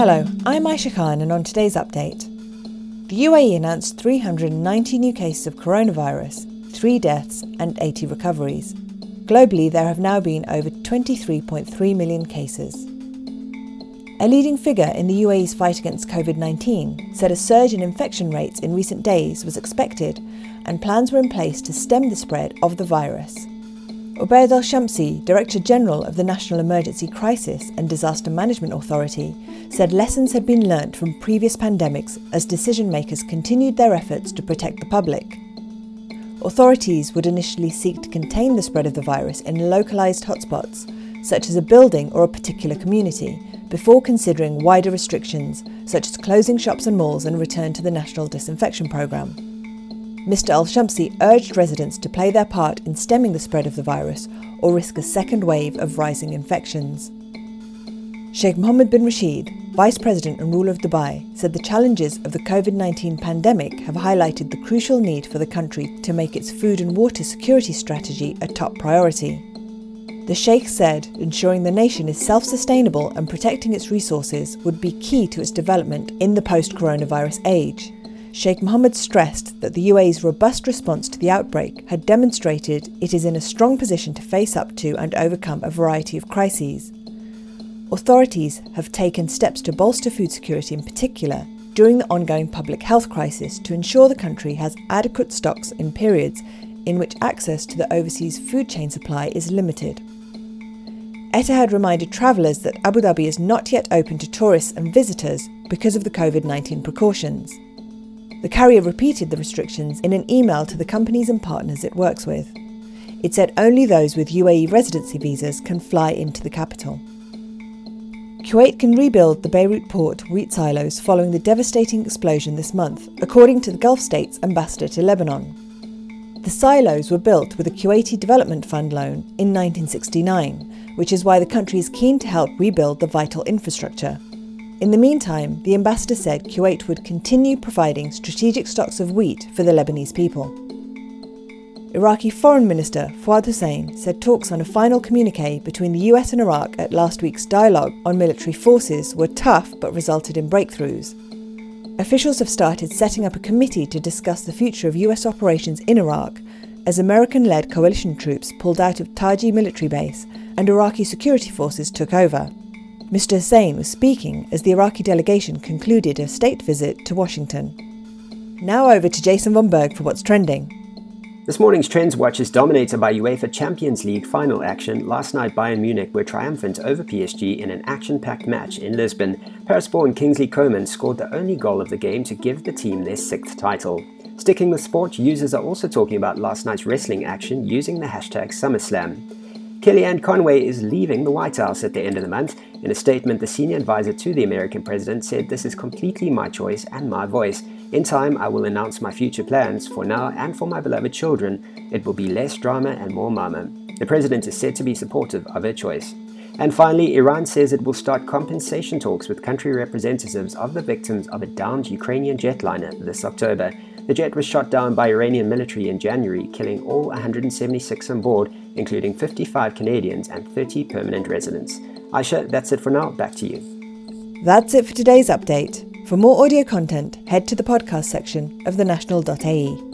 Hello, I'm Aisha Khan, and on today's update, the UAE announced 390 new cases of coronavirus, 3 deaths, and 80 recoveries. Globally, there have now been over 23.3 million cases. A leading figure in the UAE's fight against COVID 19 said a surge in infection rates in recent days was expected, and plans were in place to stem the spread of the virus. Ubaid Al Shamsi, Director General of the National Emergency Crisis and Disaster Management Authority, said lessons had been learnt from previous pandemics as decision makers continued their efforts to protect the public. Authorities would initially seek to contain the spread of the virus in localised hotspots, such as a building or a particular community, before considering wider restrictions, such as closing shops and malls and return to the National Disinfection Programme. Mr Al Shamsi urged residents to play their part in stemming the spread of the virus or risk a second wave of rising infections. Sheikh Mohammed bin Rashid, Vice President and ruler of Dubai, said the challenges of the COVID 19 pandemic have highlighted the crucial need for the country to make its food and water security strategy a top priority. The Sheikh said ensuring the nation is self sustainable and protecting its resources would be key to its development in the post coronavirus age. Sheikh Mohammed stressed that the UAE's robust response to the outbreak had demonstrated it is in a strong position to face up to and overcome a variety of crises. Authorities have taken steps to bolster food security in particular during the ongoing public health crisis to ensure the country has adequate stocks in periods in which access to the overseas food chain supply is limited. Etihad reminded travellers that Abu Dhabi is not yet open to tourists and visitors because of the COVID 19 precautions. The carrier repeated the restrictions in an email to the companies and partners it works with. It said only those with UAE residency visas can fly into the capital. Kuwait can rebuild the Beirut port wheat silos following the devastating explosion this month, according to the Gulf state's ambassador to Lebanon. The silos were built with a Kuwaiti Development Fund loan in 1969, which is why the country is keen to help rebuild the vital infrastructure. In the meantime, the ambassador said Kuwait would continue providing strategic stocks of wheat for the Lebanese people. Iraqi Foreign Minister Fuad Hussein said talks on a final communique between the US and Iraq at last week's dialogue on military forces were tough but resulted in breakthroughs. Officials have started setting up a committee to discuss the future of US operations in Iraq as American led coalition troops pulled out of Taji military base and Iraqi security forces took over. Mr. Hussein was speaking as the Iraqi delegation concluded a state visit to Washington. Now over to Jason von Berg for what's trending. This morning's Trends Watch is dominated by UEFA Champions League final action. Last night, Bayern Munich were triumphant over PSG in an action packed match in Lisbon. Paris-born Kingsley Coman scored the only goal of the game to give the team their sixth title. Sticking with sport, users are also talking about last night's wrestling action using the hashtag SummerSlam. Kellyanne Conway is leaving the White House at the end of the month. In a statement, the senior advisor to the American president said, This is completely my choice and my voice. In time, I will announce my future plans. For now and for my beloved children, it will be less drama and more mama. The president is said to be supportive of her choice. And finally, Iran says it will start compensation talks with country representatives of the victims of a downed Ukrainian jetliner this October. The jet was shot down by Iranian military in January, killing all 176 on board, including 55 Canadians and 30 permanent residents. Aisha, that's it for now. Back to you. That's it for today's update. For more audio content, head to the podcast section of thenational.ae.